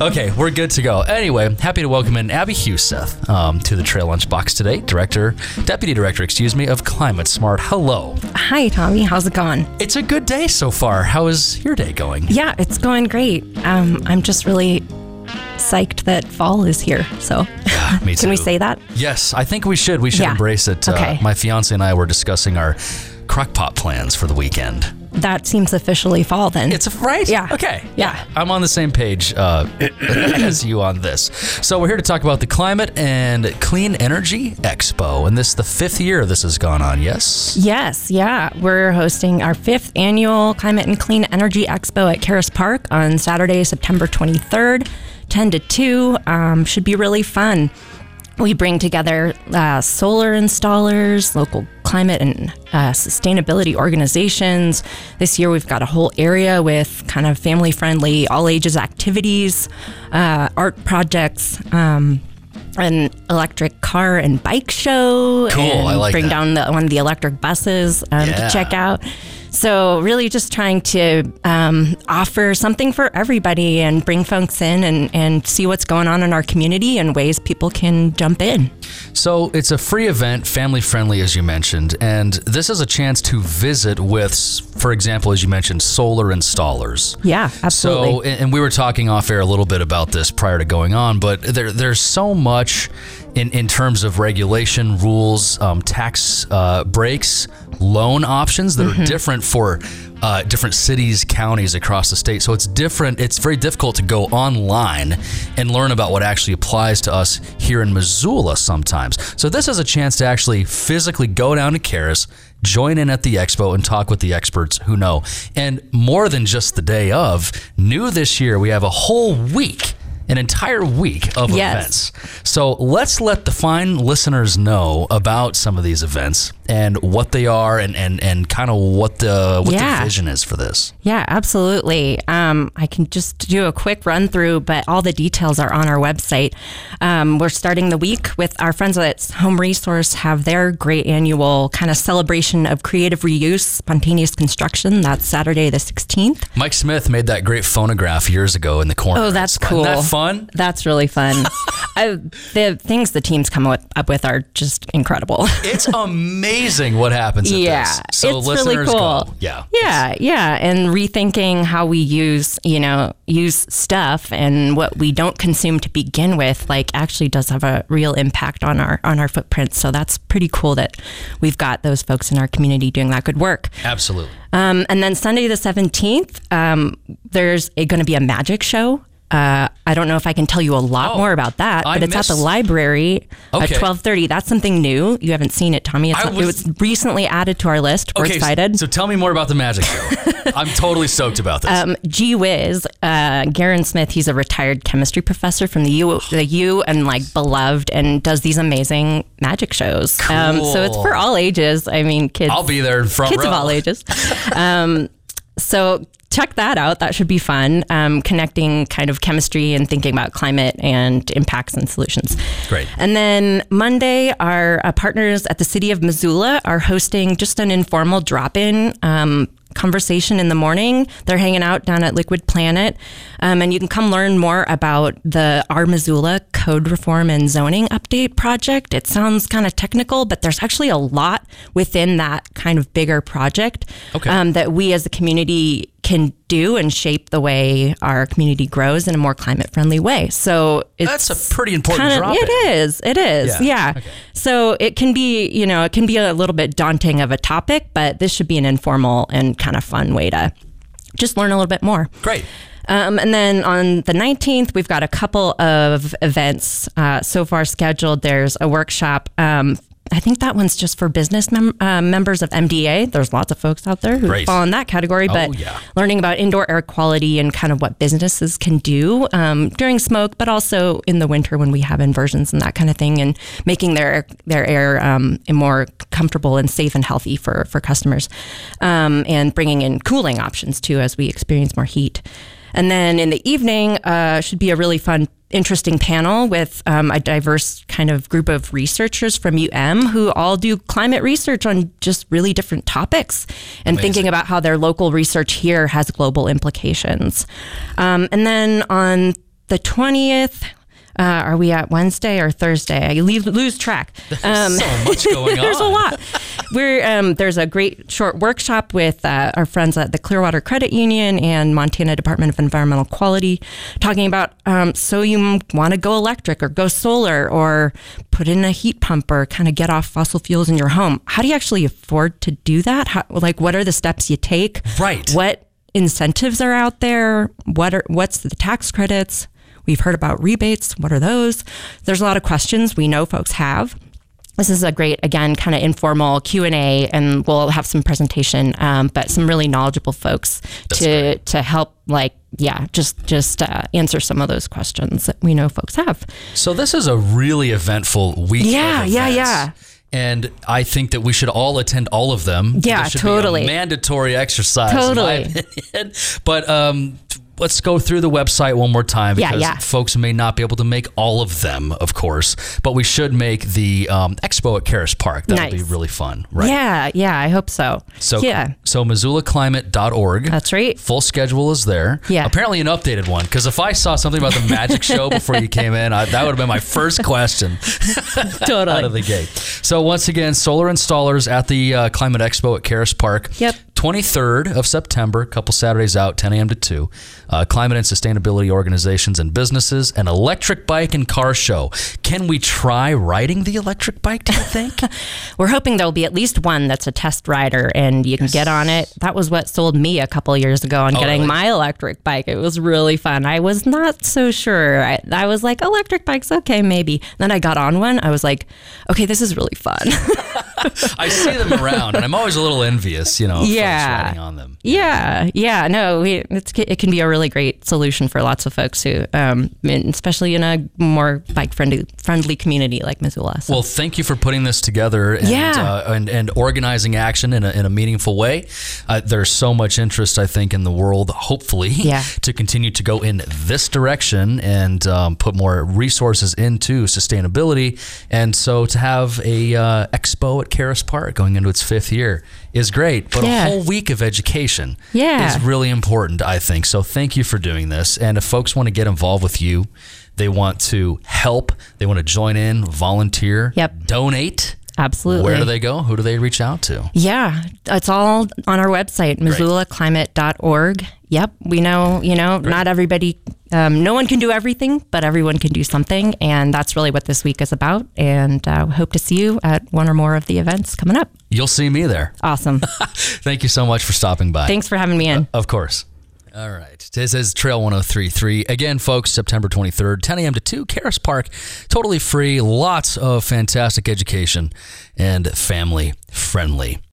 Okay, we're good to go. Anyway, happy to welcome in Abby Huseth um, to the Trail Lunchbox today, Director, Deputy Director, excuse me, of Climate Smart. Hello. Hi, Tommy. How's it going? It's a good day so far. How is your day going? Yeah, it's going great. Um, I'm just really psyched that fall is here. So, yeah, Me too. can we say that? Yes, I think we should. We should Yeah. embrace it. Okay. Uh, my fiance and I were discussing our crockpot plans for the weekend. That seems officially fall then. It's a, right? Yeah. Okay. Yeah. I'm on the same page uh, as you on this. So we're here to talk about the Climate and Clean Energy Expo, and this is the fifth year this has gone on. Yes. yes, yeah. We're hosting our fifth annual Climate and Clean Energy Expo at Caras Park on Saturday, September 23rd, 10 to 2. Um, should be really fun. We bring together uh, solar installers, local climate and uh, sustainability organizations. This year, we've got a whole area with kind of family friendly, all ages activities, uh, art projects. Um, an electric car and bike show. Cool, and I like bring that. down the, one of the electric buses um, Yeah. to check out. So really, just trying to um, offer something for everybody and bring folks in and, and see what's going on in our community and ways people can jump in. So it's a free event, family friendly, as you mentioned, and this is a chance to visit with, for example, as you mentioned, solar installers. Yeah, absolutely. So, and we were talking off air a little bit about this prior to going on, but there, there's so much in, in terms of regulation, rules, um, tax uh, breaks, loan options that Mm-hmm. are different for uh, different cities, counties across the state. So it's different. It's very difficult to go online and learn about what actually applies to us here in Missoula sometimes. So this is a chance to actually physically go down to Caras, join in at the expo, and talk with the experts who know. And more than just the day of, new this year, we have a whole week. An entire week of Yes. events. So let's let the fine listeners know about some of these events and what they are and, and, and kind of what the what Yeah. the vision is for this. Yeah, absolutely. Um, I can just do a quick run through, but all the details are on our website. Um, we're starting the week with our friends at Home Resource have their great annual kind of celebration of creative reuse, spontaneous construction. That's Saturday the 16th. Mike Smith made that great phonograph years ago in the corner. Oh, that's Isn't cool. that fun? That's really fun. I, the things the teams come up with are just incredible. It's amazing what happens at yeah, this. So it's really listeners cool. go. Yeah. yeah, yeah, and rethinking how we use, you know, use stuff and what we don't consume to begin with, like actually does have a real impact on our on our footprint. So that's pretty cool that we've got those folks in our community doing that good work. Absolutely. Um, and then Sunday the 17th, um, there's going to be a magic show. Uh, I don't know if I can tell you a lot Oh, more about that, I but it's at the library Okay. at 12:30. That's something new. You haven't seen it, Tommy. It's, was- it was recently added to our list. We're okay. excited. So tell me more about the magic show. I'm totally stoked about this. Um, gee whiz, uh, Garon Smith, he's a retired chemistry professor from the U, the U, and like beloved, and does these amazing magic shows. Um, so it's for all ages. I mean, kids. I'll be there in front kids row. of all ages. Um, so check that out. That should be fun. Um, connecting kind of chemistry and thinking about climate and impacts and solutions. Great. And then Monday, our uh, partners at the City of Missoula are hosting just an informal drop-in. Um, conversation in the morning they're hanging out down at liquid planet um, and you can come learn more about the our missoula code reform and zoning update project it sounds kind of technical but there's actually a lot within that kind of bigger project Okay. um, that we as a community can do and shape the way our community grows in a more climate friendly way. So it's That's a pretty important kinda- drop It in. is. It is. Yeah. Yeah. So it can be, you know, it can be a little bit daunting of a topic, but this should be an informal and kind of fun way to just learn a little bit more. Great. Um, and then on the 19th, we've got a couple of events uh, so far scheduled. There's a workshop. Um, I think that one's just for business mem- uh, members of MDA. There's lots of folks out there who Great. fall in that category, but Oh, yeah. learning about indoor air quality and kind of what businesses can do um, during smoke, but also in the winter when we have inversions and that kind of thing, and making their their air um, more comfortable and safe and healthy for for customers, um, and bringing in cooling options too as we experience more heat. And then in the evening uh, should be a really fun, interesting panel with um, a diverse kind of group of researchers from UM who all do climate research on just really different topics and thinking about how their local research here has global implications. Um, and then on the 20th. Uh, are we at Wednesday or Thursday? I leave, lose track. Um, so much going on. there's a lot. We're um, there's a great short workshop with uh, our friends at the Clearwater Credit Union and Montana Department of Environmental Quality, talking about um, so you want to go electric or go solar or put in a heat pump or kind of get off fossil fuels in your home. How do you actually afford to do that? How, like, what are the steps you take? Right. What incentives are out there? What are what's the tax credits? We've heard about rebates. What are those? There's a lot of questions we know folks have. This is a great, again, kind of informal Q and we'll have some presentation, um, but some really knowledgeable folks That's to great. to help, like, yeah, just just uh, answer some of those questions that we know folks have. So this is a really eventful week. Yeah, yeah, yeah. And I think that we should all attend all of them. Yeah, should totally. Mandatory exercise, Totally. in my opinion. But um, let's go through the website one more time because yeah. folks may not be able to make all of them, of course. But we should make the um, expo at Caras Park. That would be really fun, right? Yeah, yeah, I hope so. So yeah, so MissoulaClimate.org. that's right. Full schedule is there. Yeah. Apparently an updated one because if I saw something about the magic show before you came in, I, that would have been my first question Totally. out of the gate. So once again, solar installers at the uh, Climate Expo at Caras Park. Yep. 23rd of September, a couple Saturdays out, 10 a.m. to 2. Uh, climate and sustainability organizations and businesses, an electric bike and car show. Can we try riding the electric bike, do you think? We're hoping there'll be at least one that's a test rider and you can get on it. That was what sold me a couple years ago on getting really? my electric bike. It was really fun. I was not so sure. I, I was like, electric bikes, okay, maybe. Then I got on one. I was like, okay, this is really fun. I see them around, and I'm always a little envious, you know, Yeah. on them. yeah, yeah. No, we, it's, it can be a really great solution for lots of folks who, um, especially in a more bike friendly friendly community like Missoula. So. Well, thank you for putting this together and Yeah. uh, and, and organizing action in a, in a meaningful way. Uh, there's so much interest, I think, in the world, hopefully, Yeah. to continue to go in this direction and um, put more resources into sustainability. And so to have a uh, expo at Caras Park going into its fifth year is great, but Yeah. a whole week of education Yeah. is really important, I think. So thank you for doing this. And if folks want to get involved with you, they want to help, they want to join in, volunteer, Yep. donate. Absolutely. Where do they go? Who do they reach out to? Yeah, it's all on our website, missoulaclimate.org. Yep, we know, you know, not everybody, um, no one can do everything, but everyone can do something. And that's really what this week is about. And uh, hope to see you at one or more of the events coming up. You'll see me there. Awesome. Thank you so much for stopping by. Thanks for having me in. Of course. All right. This is Trail 1033. Again, folks, September 23rd, 10 a.m. to 2, Caras Park. Totally free. Lots of fantastic education and family friendly.